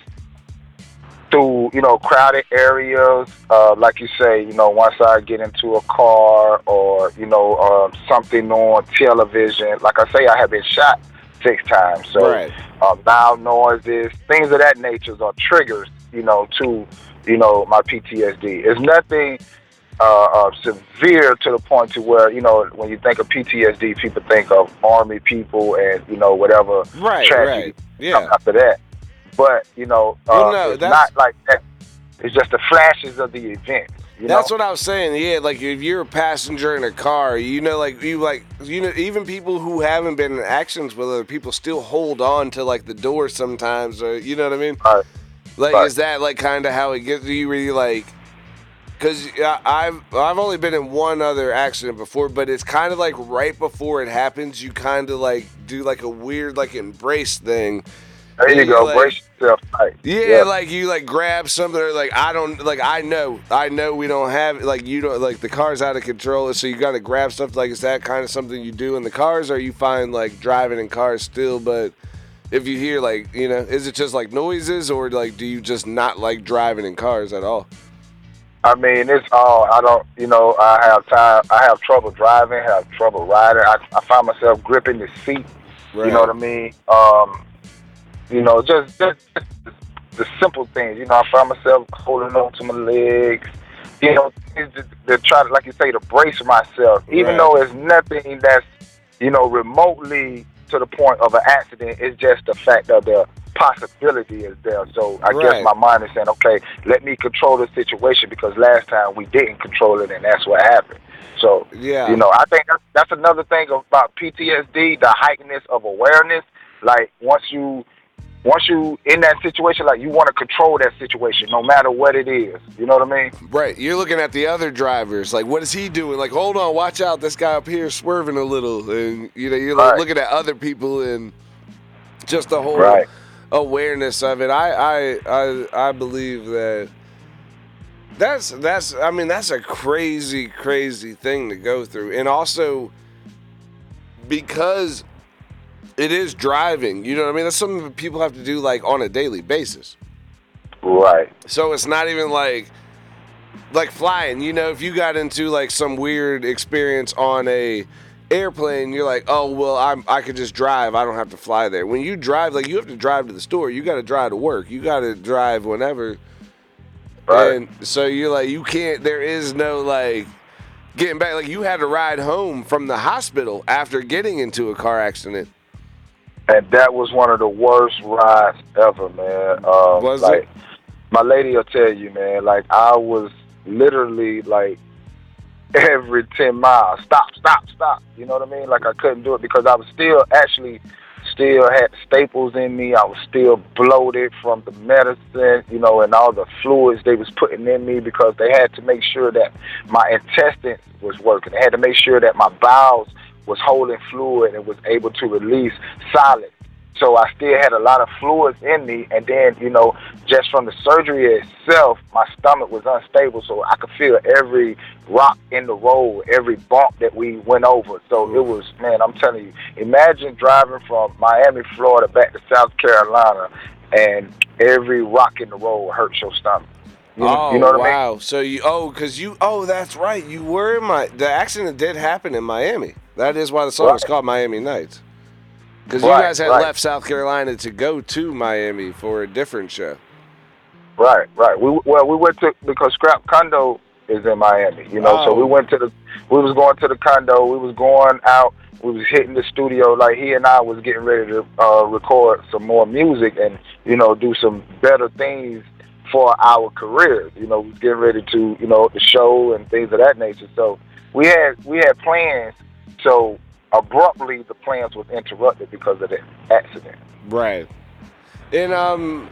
through you know crowded areas, uh, like you say, you know, once I get into a car or you know um, something on television, like I say, I have been shot six times. So
Right.
um, loud noises, things of that nature are triggers, you know, to you know my PTSD. It's nothing uh, uh, severe to the point to where you know when you think of PTSD, people think of army people and you know whatever
Right,
tragedy
right. Yeah.
after that. But you know, uh,
Well, no,
it's
that's-
not like that. It's just the flashes of the event. You
That's
know?
what I was saying. Yeah, like if you're a passenger in a car, you know, like you like you know, even people who haven't been in actions with other people still hold on to like the door sometimes, or you know what I mean?
Right.
Like,
Right.
is that like kind of how it gets? Do you really like? Because I've I've only been in one other accident before, but it's kind of like right before it happens, you kind of like do like a weird like embrace thing.
There you
And
go.
like-
Brace yourself tight.
yeah, like you like grab something or like I don't like I know I know we don't have like you don't like the car's out of control so you got to grab stuff like is that kind of something you do in the cars or you find like driving in cars still but if you hear like you know is it just like noises or like do you just not like driving in cars at all?
I mean, it's all. I don't. You know, I have time. I have trouble driving. Have trouble riding. I, I find myself gripping the seat. You know what I mean? Um, you know, just, just the simple things. You know, I find myself holding on to my legs. You know, just to try to, like you say, to brace myself, even
Right.
though it's nothing that's, you know, remotely to the point of an accident. It's just the fact that the possibility is there. So I
Right.
guess my mind is saying, okay, let me control the situation because last time we didn't control it, and that's what happened. So
Yeah.
you know, I think that's, that's another thing about PTSD, the heightenedness of awareness. Like once you once you in that situation, like you want to control that situation, no matter what it is. You know what I mean?
Right, you're looking at the other drivers. Like, what is he doing? Like, hold on, watch out, this guy up here is swerving a little, and you know, you're like
Right.
looking at other people and just the whole
Right.
awareness of it. I, I, I, I believe that that's that's. I mean, that's a crazy, crazy thing to go through, and also because it is driving. You know what I mean? That's something that people have to do like on a daily basis.
Right.
So it's not even like like flying. You know, if you got into like some weird experience on a airplane, you're like, oh well, I'm I could just drive. I don't have to fly there. When you drive, like you have to drive to the store. You got to drive to work. You got to drive whenever.
Right.
And so you're like, you can't. There is no like getting back. Like you had to ride home from the hospital after getting into a car accident.
And that was one of the worst rides ever, man. Um,
Was
like,
it?
My lady will tell you, man. Like I was literally like every ten miles, stop, stop, stop. You know what I mean? Like I couldn't do it because I was still actually still had staples in me. I was still bloated from the medicine, you know, and all the fluids they was putting in me because they had to make sure that my intestines was working. They had to make sure that my bowels was holding fluid and was able to release solid. So I still had a lot of fluids in me, and then you know, just from the surgery itself, my stomach was unstable, so I could feel every rock in the road, every bump that we went over. So it mm. was, man, I'm telling you, imagine driving from Miami, Florida, back to South Carolina, and every rock in the road hurts your stomach. You,
oh
you know what I mean?
wow! So you oh because you oh that's right you were in my the accident did happen in Miami. That is why the song was
Right.
called Miami Nights. Because you guys had
right.
left South Carolina to go to Miami for a different show.
Right, right. We well, we went to because Scrap Condo is in Miami, you know. So
Oh.
we went to the, we was going to the condo. We was going out. We was hitting the studio. Like he and I was getting ready to uh, record some more music and you know do some better things for our careers. You know, we getting ready to you know the show and things of that nature. So we had we had plans. So abruptly the plans was interrupted because of the accident.
Right. And um,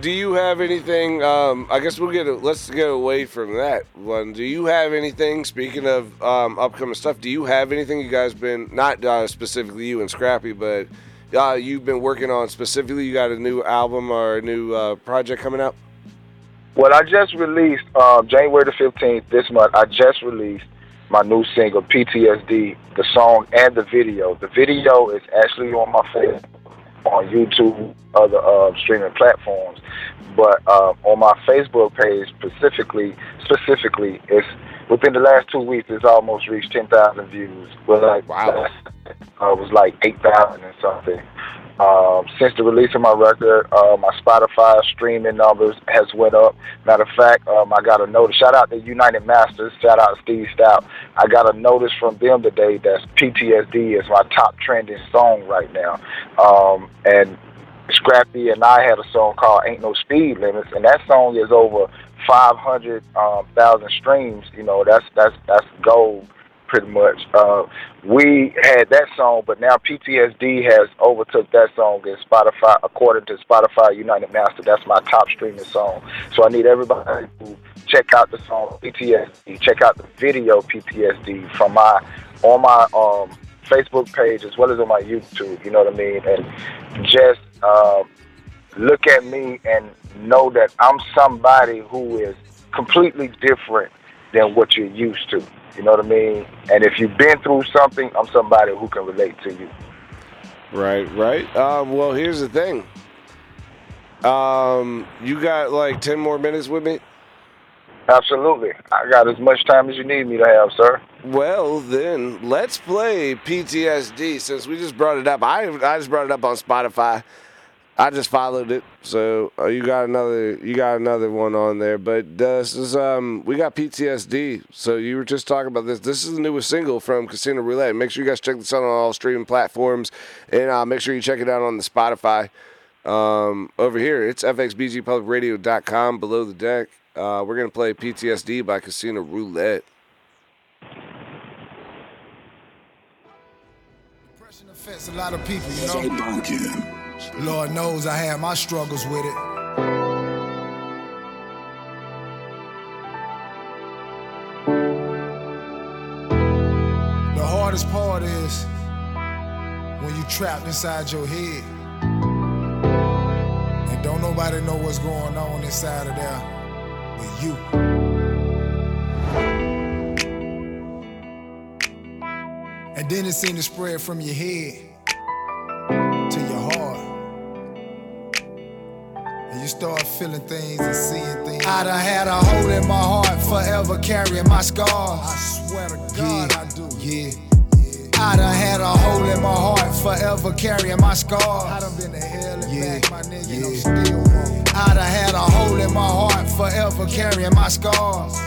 do you have anything? Um, I guess we'll get let's get away from that one. Do you have anything? Speaking of um, upcoming stuff, do you have anything you guys been not uh, specifically you and Scrappy, but uh, you've been working on specifically? You got a new album or a new uh, project coming out?
Well, I just released um, January the fifteenth this month. I just released my new single PTSD, the song and the video. The video is actually on my face on YouTube, other uh, streaming platforms, but uh, on my Facebook page specifically, specifically, it's within the last two weeks, it's almost reached ten thousand views. Well, like
Wow.
uh, it was like eight thousand and something. Um, since the release of my record, uh, my Spotify streaming numbers has went up. Matter of fact, um, I got a notice. Shout out to United Masters. Shout out to Steve Stoute. I got a notice from them today that PTSD is my top trending song right now. Um, and Scrappy and I had a song called "Ain't No Speed Limits," and that song is over 500,000 streams. You know, that's that's that's gold pretty much. Uh, we had that song, but now PTSD has overtook that song in Spotify. According to Spotify United Master, that's my top streaming song. So I need everybody to check out the song PTSD. Check out the video PTSD from my on my um, Facebook page as well as on my YouTube. You know what I mean? And just uh, look at me and know that I'm somebody who is completely different than what you're used to. You know what I mean? And if you've been through something, I'm somebody who can relate to you.
Right, right. Um, well, here's the thing. Um, you got like ten more minutes with me.
Absolutely. I got as much time as you need me to have, sir.
Well, then let's play PTSD since we just brought it up. I I just brought it up on Spotify. I just followed it, so uh, you got another you got another one on there. But this is um we got PTSD. So you were just talking about this. This is the newest single from Casino Roulette. Make sure you guys check this out on all streaming platforms, and uh, make sure you check it out on the Spotify. Um, over here, it's fxbgpublicradio.com below the deck. Uh, we're gonna play PTSD by Casino Roulette.
Depression affects a lot of people, you know. Lord knows I had my struggles with it. The hardest part is when you trapped inside your head and don't nobody know what's going on inside of there but you. And then it seemed to spread from your head start feeling things and seeing things. I done had a hole in my heart, forever carrying my scars. I swear to God, I do. Yeah. I done had a hole in my heart, forever carrying my scars. I done been to hell and yeah. back, my nigga, yeah. I'm still wrong. I done had a hole in my heart, forever carrying my scars.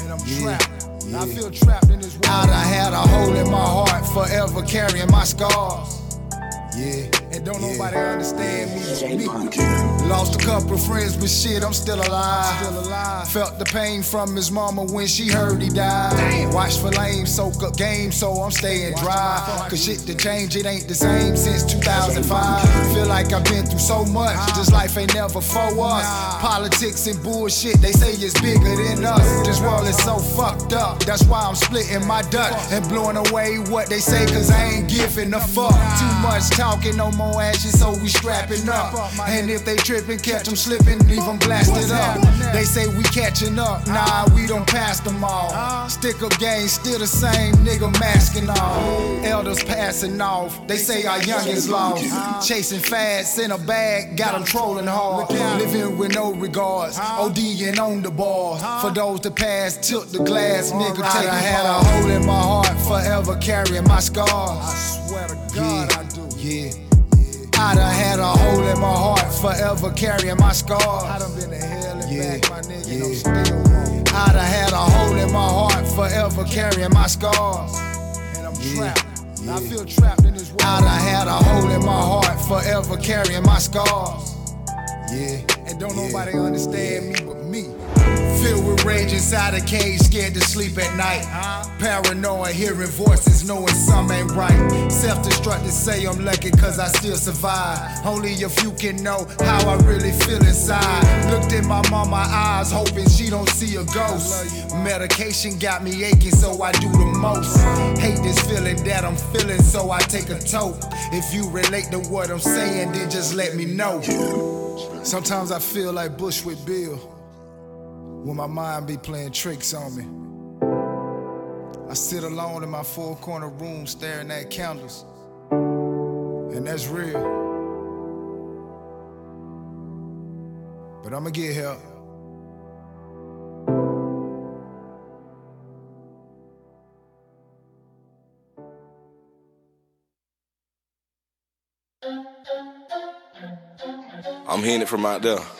And I'm yeah. trapped. Yeah. I feel trapped in this world. I done had a hole in my heart, forever carrying my scars. Yeah, don't yeah. nobody understand me. Lost a couple of friends, but shit, I'm still alive. Still alive. Felt the pain from his mama when she heard he died. Damn. Watch for lame, soak up game, so I'm staying dry. Cause shit to change, it ain't the same since 2005. Feel like I've been through so much, this life ain't never for us. Politics and bullshit, they say it's bigger than us. This world is so fucked up, that's why I'm splitting my duck and blowing away what they say, cause I ain't giving a fuck. Too much talking, no more action, so we strapping up. And if they tripping, catch them slipping, leave them blasted up. They say we catching up, uh-huh. nah, we don't pass them all. Uh-huh. Stick up game, still the same nigga masking off. Elders passing off, they say our youngins lost. Uh-huh. Chasing fast in a bag, got them trolling hard. Living with no regards, ODing on the bars. For those that pass, tilt the glass, nigga, take I had a hole in my heart, forever carrying my scars. I swear to God, I do. Yeah. I done had a hole in my heart, forever carrying my scars. I done been to hell and yeah, back, my nigga, yeah. I'm still wrong. I done had a hole in my heart, forever carrying my scars. And I'm yeah, trapped. Yeah. I feel trapped in this world. I done had a hole in my heart, forever carrying my scars. Yeah. And don't yeah. nobody understand me. Filled with rage inside a cage, scared to sleep at night. Paranoid, hearing voices, knowing some ain't right. Self destructive, say I'm lucky cause I still survive. Only a few can know how I really feel inside. Looked in my mama eyes, hoping she don't see a ghost. Medication got me aching, so I do the most. Hate this feeling that I'm feeling, so I take a toke. If you relate to what I'm saying, then just let me know. Sometimes I feel like Bushwick Bill when my mind be playing tricks on me. I sit alone in my four corner room staring at candles, and that's real. But I'ma get help.
I'm hearing it from out there.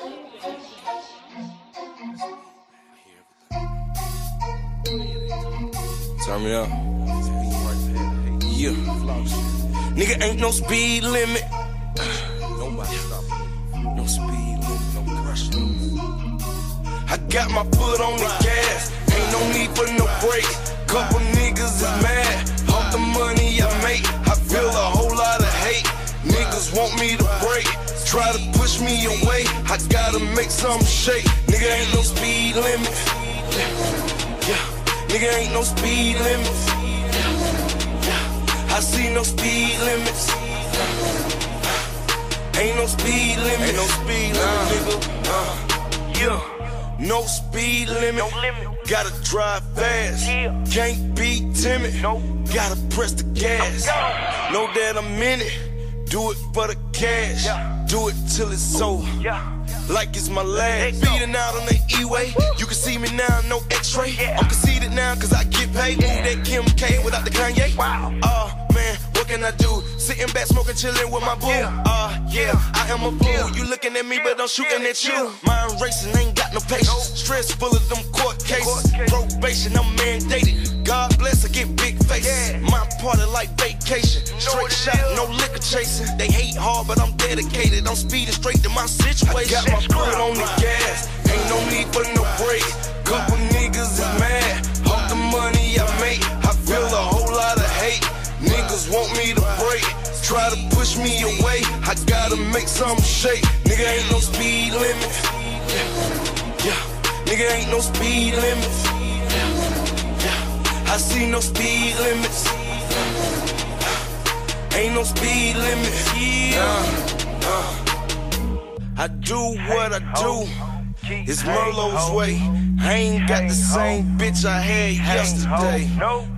Turn me up. Yeah. Nigga ain't no speed limit. Nobody stop. No speed limit, no crush. I got my foot on the gas. Ain't no need for no break. Couple niggas is mad. Off the money I make. I feel a whole lot of hate. Niggas want me to break. Try to push me away. I gotta make some shake. Nigga ain't no speed limit. Yeah. Yeah. Nigga ain't no speed limits. I see no speed limits. Ain't no speed limit. Ain't no speed limit, nigga. Uh, yeah. No speed limit. Gotta drive fast. Can't be timid. Nope. Gotta press the gas. Know that I'm in it. Do it for the cash. Do it till it's over. Like it's my last. Beating out on the E-way. You can see me now, no X-ray. I'm conceited now cause I get paid. Move that Kim K without the Kanye. Uh, man, what can I do? Sitting back, smoking, chilling with my boo. Uh, yeah, I am a fool. You looking at me, but I'm shooting at you. Mind racing, ain't got no patience. Stress full of them court cases. Probation, I'm mandated. God bless, I get big face. My party like vacation. Straight shot, no liquor chasing. They hate hard, but I'm dedicated. I'm speeding straight to my situation. I got my foot on the gas. Ain't no need for no break. Couple niggas is mad. Off the money Want me to break. Try to push me away. I gotta make some shake. Nigga ain't no speed limit. Yeah. Nigga ain't no speed limit. Yeah. I see no speed limits. Ain't no speed limit. Yeah. Uh. I do what I do. It's Merlot's way. I ain't got the same bitch I had yesterday.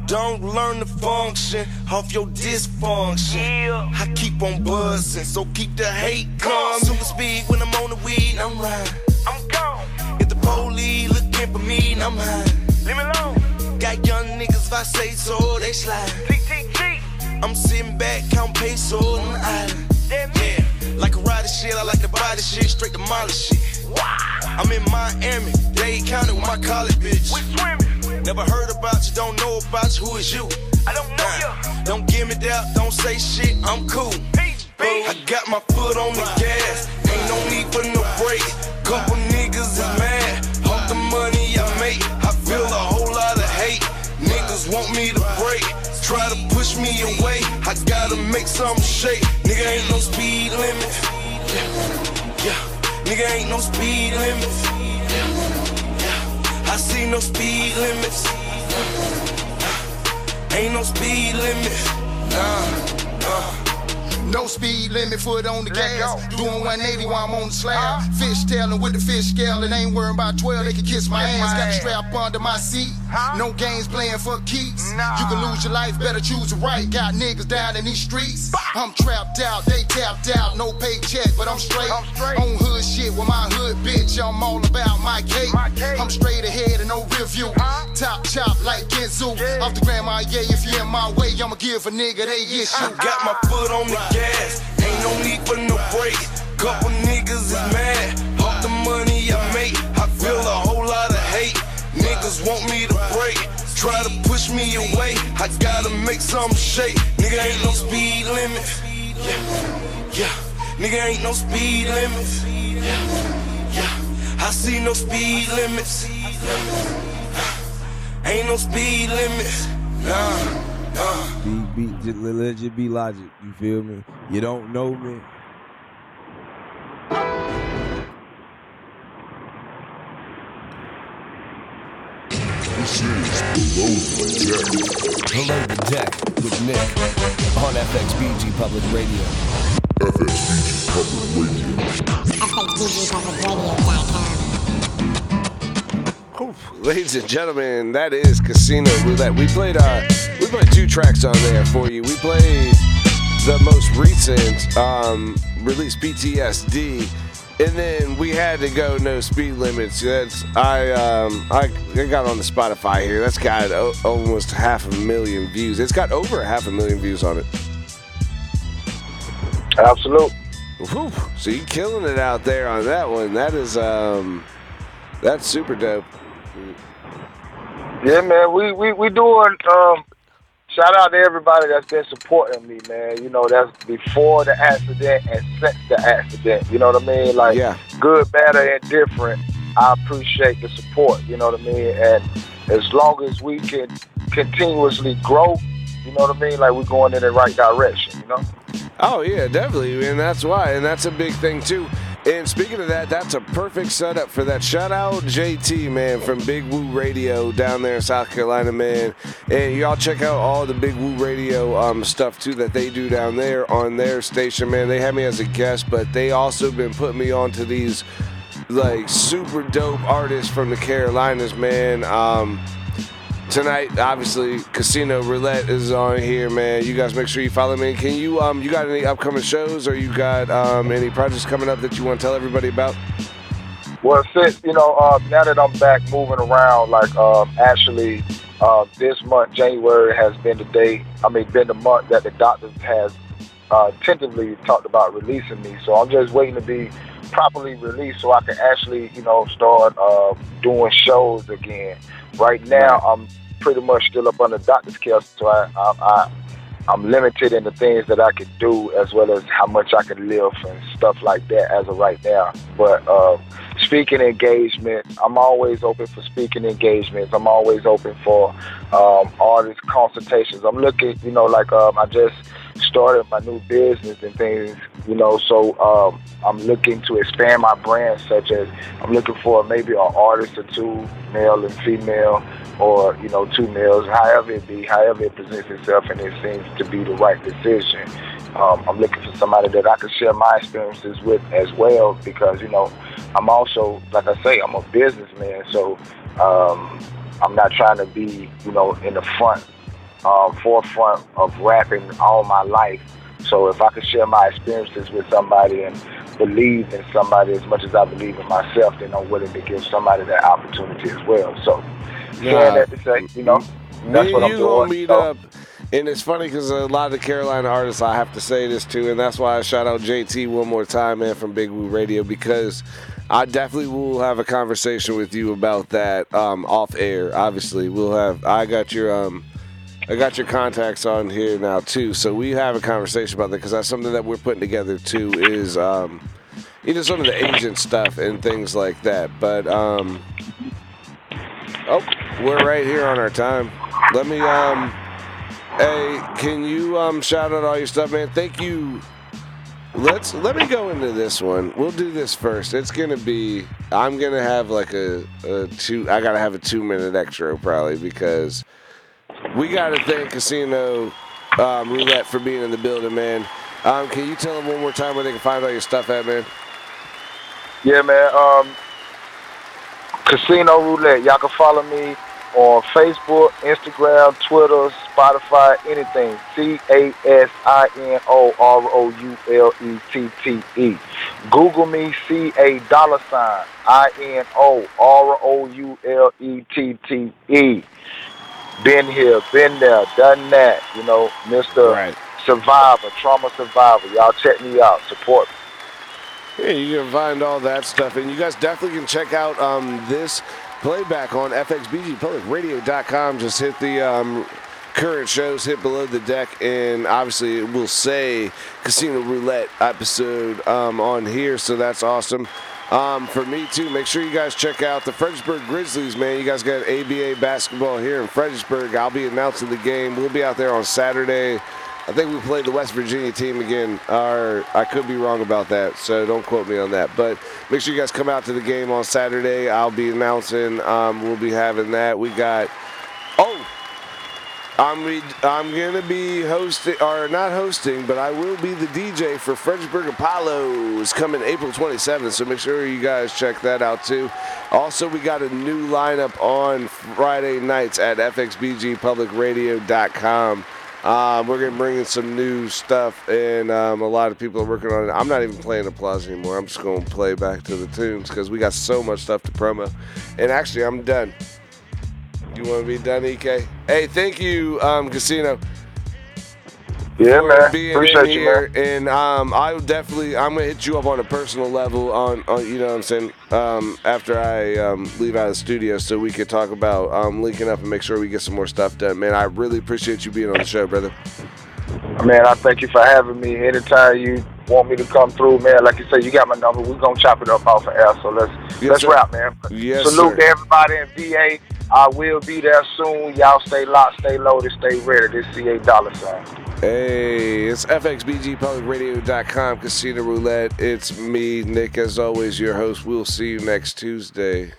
Don't learn to function off your dysfunction. I keep on buzzing, so keep the hate calm. Super speed when I'm on the weed, I'm riding. I'm gone. If the police looking for me, I'm hiding. Leave me alone. Got young niggas, if I say so, they slide. I'm sitting back, count pesos on the island. Yeah, like a ride rider shit, I like to buy the shit, straight demolish shit. I'm in Miami, Dade County with my college bitch. Never heard about you, don't know about you, who is you? I don't know you. Don't give me that, don't say shit, I'm cool. I got my foot on the gas, ain't no need for no break. Couple niggas is mad, off the money I make. I feel a whole lot of hate. Niggas want me to break, try to push me away. I gotta make some shake. Nigga ain't no speed limit. Yeah, yeah. Nigga ain't no speed limits. Yeah. I see no speed limits. Ain't no speed limit. Nah, nah.
No speed limit, foot on the gas. Doing 180 while I'm on the slab. Fish tailing with the fish scale. It ain't worrying about 12, they can kiss my ass. Got the strap under my seat. No games playing for keeps. You can lose your life, better choose the right. Got niggas down in these streets. I'm trapped out, they tapped out. No paycheck, but I'm straight. On hood shit with my hood bitch. I'm all about my cake. I'm straight ahead and no review. Top chop like Ginsu. Off the grandma, yeah, if you in my way, I'ma give a nigga they issue.
Got my foot on the gas, ain't no need for no break. Couple niggas is mad, off the money I make. I feel a whole lot of hate. Niggas want me to break, try to push me away. I gotta make some shake. Nigga ain't no speed limit. Yeah, yeah. Nigga ain't no speed limit. Yeah, yeah. I see no speed limits. Ain't no speed limit. Nah. Uh.
Be, be, just, let it just be logic. You feel me? You don't know me.
This is Below the Deck.
Below the Deck with Nick on FXBG Public Radio.
FXBG Public Radio.
FXBGPublicRadio.com.
Ladies and gentlemen, that is Casino Roulette. We played uh we played two tracks on there for you. We played the most recent um release PTSD and then we had to go no speed limits. That's I um I, I got on the Spotify here. That's got o- almost half a million views. It's got over half a million views on it.
Absolute.
Whew. So you're killing it out there on that one. That is um, that's super dope.
Yeah, man, we we we doing. Um, shout out to everybody that's been supporting me, man. You know, that's before the accident and since the accident. You know what I mean? Like,
Yeah.
good, bad, or indifferent. I appreciate the support. You know what I mean? And as long as we can continuously grow, you know what I mean? Like we're going in the right direction. You know?
Oh yeah, definitely, and that's why, and that's a big thing too. And speaking of that, that's a perfect setup for that. Shout out JT man from Big Woo Radio down there in South Carolina, man. And y'all check out all the Big Woo Radio um, stuff too that they do down there on their station, man. They had me as a guest, but they also been putting me on to these like super dope artists from the Carolinas, man. Um, tonight, obviously, Casino Roulette is on here, man. You guys make sure you follow me. Can you um you got any upcoming shows or you got um any projects coming up that you want to tell everybody about?
Well, since you know, uh, now that I'm back moving around, like um, actually, uh, this month January has been the day. I mean, been the month that the doctors has uh, tentatively talked about releasing me. So I'm just waiting to be properly released so I can actually, you know, start uh, doing shows again. Right now, I'm pretty much still up under doctor's care, so I, I, I I'm limited in the things that I can do as well as how much I can live and stuff like that as of right now. But uh, speaking engagement, I'm always open for speaking engagements. I'm always open for um, artist consultations. I'm looking, you know, like um, I just started my new business and things, you know, so um, I'm looking to expand my brand, such as I'm looking for maybe an artist or two, male and female, or you know, two males, however it be, however it presents itself, and it seems to be the right decision. Um, I'm looking for somebody that I can share my experiences with as well, because you know, I'm also, like I say, I'm a businessman, so um, I'm not trying to be, you know, in the front, um, forefront of rapping all my life. So if I could share my experiences with somebody and believe in somebody as much as I believe in myself, then I'm willing to give somebody that opportunity as well. So saying that to say, you know, that's
Me
what I'm
you gonna
doing.
meet
So-
up. And it's funny because a lot of the Carolina artists, I have to say this too, and that's why I shout out JT one more time, man, from Big Woo Radio, because I definitely will have a conversation with you about that um, off air. Obviously, we'll have. I got your um, I got your contacts on here now too, so we have a conversation about that because that's something that we're putting together too. Is um, you know some of the agent stuff and things like that, but um, oh, we're right here on our time. Let me um. Hey, can you um shout out all your stuff, man? Thank you. Let's let me go into this one. We'll do this first. It's gonna be. I'm gonna have like a, a two. I gotta have a two minute extra probably because we gotta thank Casino um, Roulette for being in the building, man. Um, can you tell them one more time where they can find all your stuff at, man?
Yeah, man. Um, Casino Roulette. Y'all can follow me on Facebook, Instagram, Twitter, Spotify, anything. C A S I N O R O U L E T T E. Google me, C A dollar sign I N O R O U L E T T E. Been here, been there, done that. You know, Mr. Survivor, trauma survivor. Y'all check me out. Support me.
Yeah, you can find all that stuff, and you guys definitely can check out um, this playback on FXBGPublicRadio.com. Just hit the um, current shows, hit below the deck, and obviously it will say Casino Roulette episode um, on here, so that's awesome. Um, for me too, make sure you guys check out the Fredericksburg Grizzlies, man. You guys got ABA basketball here in Fredericksburg. I'll be announcing the game. We'll be out there on Saturday. I think we played the West Virginia team again. I could be wrong about that, so don't quote me on that. But make sure you guys come out to the game on Saturday. I'll be announcing. Um, we'll be having that. We got. I'm I'm gonna be hosting or not hosting, but I will be the DJ for Fredericksburg Apollos coming April 27th. So make sure you guys check that out too. Also, we got a new lineup on Friday nights at fxbgpublicradio.com. Um, we're gonna bring in some new stuff, and um, a lot of people are working on it. I'm not even playing applause anymore. I'm just gonna play back to the tunes because we got so much stuff to promo. And actually, I'm done. You want to be done, EK? Hey, thank you, um, Casino.
Yeah, man.
being
Appreciate
in
you,
here. And um, I will definitely, I'm gonna hit you up on a personal level on, on you know what I'm saying, um, after I um, leave out of the studio, so we could talk about um, linking up and make sure we get some more stuff done. Man, I really appreciate you being on the show, brother.
Man, I thank you for having me. Anytime you want me to come through, man, like you said, you got my number. We're gonna chop it up off of air. So let's
Yes,
let's
sir.
wrap, man.
Yes,
Salute
sir.
to everybody in VA. I will be there soon. Y'all stay locked, stay loaded, stay ready. This CA dollar sign.
Hey, it's FXBGPublicRadio.com, Casino Roulette. It's me, Nick, as always, your host. We'll see you next Tuesday.